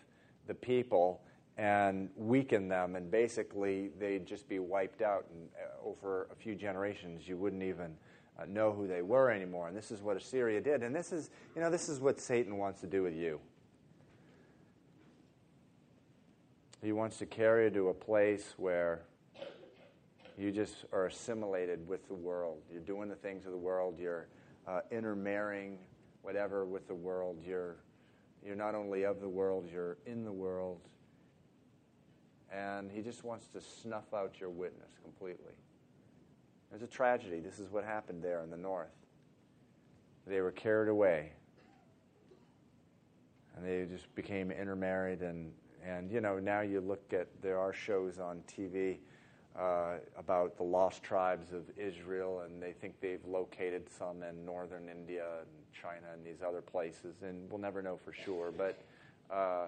the people and weaken them, and basically they'd just be wiped out. And uh, over a few generations, you wouldn't even uh, know who they were anymore. And this is what Assyria did. And this is, you know, this is what Satan wants to do with you. He wants to carry you to a place where you just are assimilated with the world. You're doing the things of the world. You're uh, intermarrying whatever with the world. You're, you're not only of the world, you're in the world. And he just wants to snuff out your witness completely. There's a tragedy. This is what happened there in the north. They were carried away. And they just became intermarried. And, and you know, now you look at, there are shows on TV uh, about the lost tribes of Israel, and they think they've located some in northern India and China and these other places, and we'll never know for sure. But, uh,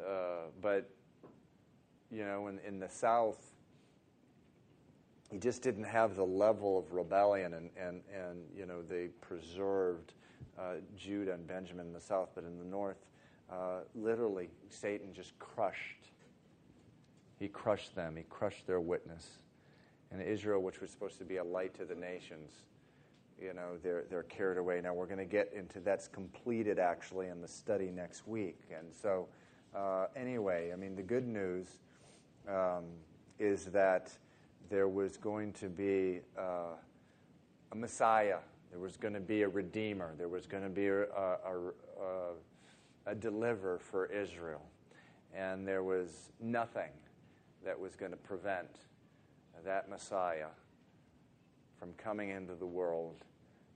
uh, but you know, in, in the South, he just didn't have the level of rebellion, and, and, and you know, they preserved uh, Judah and Benjamin in the South, but in the North, uh, literally, Satan just crushed he crushed them, he crushed their witness. And Israel, which was supposed to be a light to the nations, you know, they're, they're carried away. Now, we're going to get into that's completed actually in the study next week. And so, uh, anyway, I mean, the good news um, is that there was going to be uh, a Messiah, there was going to be a Redeemer, there was going to be a, a, a, a deliverer for Israel. And there was nothing that was going to prevent that Messiah from coming into the world.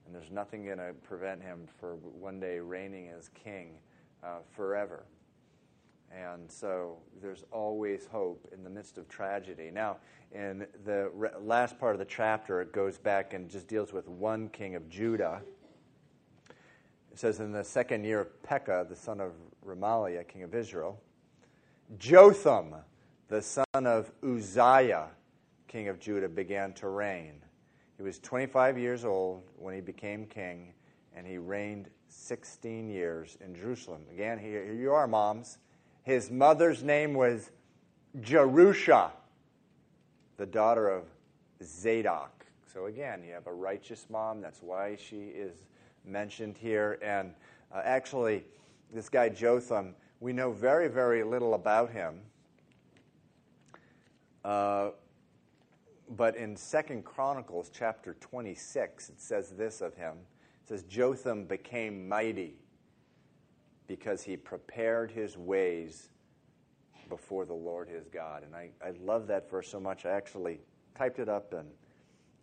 And there's nothing going to prevent him from one day reigning as king uh, forever. And so there's always hope in the midst of tragedy. Now, in the re- last part of the chapter, it goes back and just deals with one king of Judah. It says, In the second year of Pekah, the son of Remaliah, king of Israel, Jotham, the son of Uzziah, king of Judah, began to reign. He was 25 years old when he became king, and he reigned 16 years in Jerusalem. Again, here you are, moms. His mother's name was Jerusha, the daughter of Zadok. So again, you have a righteous mom. That's why she is mentioned here. And uh, actually, this guy Jotham, we know very, very little about him. Uh, but in Second Chronicles chapter 26, it says this of him. It says, Jotham became mighty because he prepared his ways before the Lord his God. And I, I love that verse so much. I actually typed it up and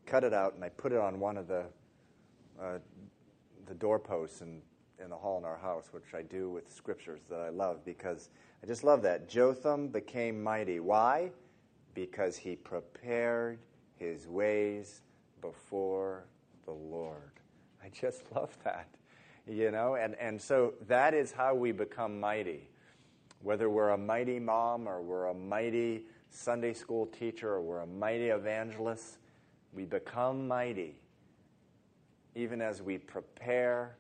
cut it out, and I put it on one of the, uh, the doorposts in, in the hall in our house, which I do with scriptures that I love because I just love that. Jotham became mighty. Why? because he prepared his ways before the Lord. I just love that. You know, and, and so that is how we become mighty. Whether we're a mighty mom or we're a mighty Sunday school teacher or we're a mighty evangelist, we become mighty even as we prepare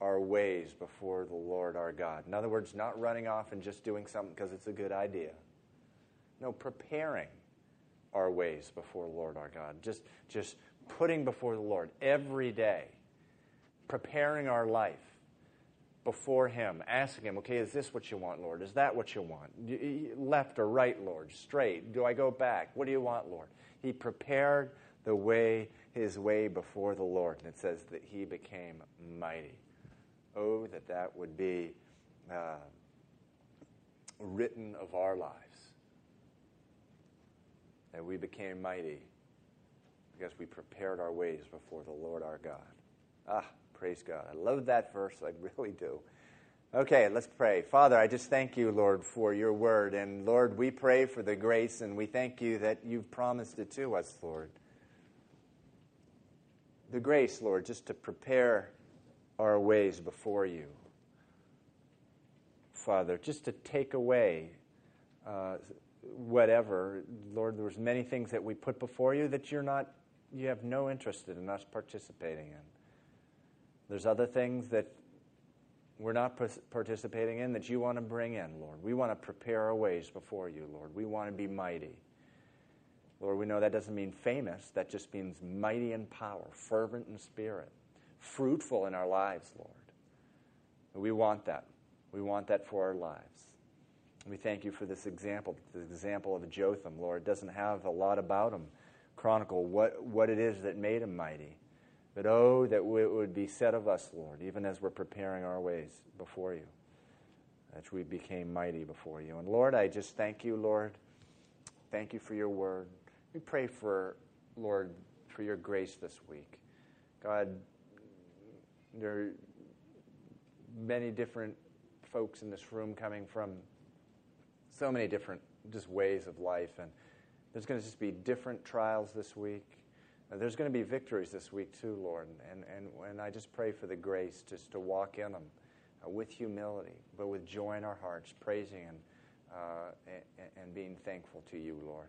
our ways before the Lord our God. In other words, not running off and just doing something because it's a good idea. No, preparing our ways before the Lord our God. Just, just putting before the Lord every day, preparing our life before Him, asking Him, okay, is this what you want, Lord? Is that what you want? Left or right, Lord? Straight? Do I go back? What do you want, Lord? He prepared the way, His way before the Lord. And it says that He became mighty. Oh, that that would be uh, written of our lives that we became mighty because we prepared our ways before the Lord our God. Ah, praise God. I love that verse. I really do. Okay, let's pray. Father, I just thank you, Lord, for your word. And Lord, we pray for the grace and we thank you that you've promised it to us, Lord. The grace, Lord, just to prepare our ways before you. Father, just to take away uh, whatever. Lord, there's many things that we put before you that you're not, you have no interest in us participating in. There's other things that we're not participating in that you want to bring in, Lord. We want to prepare our ways before you, Lord. We want to be mighty. Lord, we know that doesn't mean famous. That just means mighty in power, fervent in spirit, fruitful in our lives, Lord. We want that. We want that for our lives. We thank you for this example, the example of Jotham, Lord. It doesn't have a lot about him, chronicle what, what it is that made him mighty. But oh, that it would be said of us, Lord, even as we're preparing our ways before you, that we became mighty before you. And Lord, I just thank you, Lord. Thank you for your word. We pray for, Lord, for your grace this week. God, there are many different folks in this room coming from so many different just ways of life. And There's going to just be different trials this week. There's going to be victories this week too, Lord. And, and, and I just pray for the grace just to walk in them uh, with humility, but with joy in our hearts, praising and, uh, and, and being thankful to you, Lord.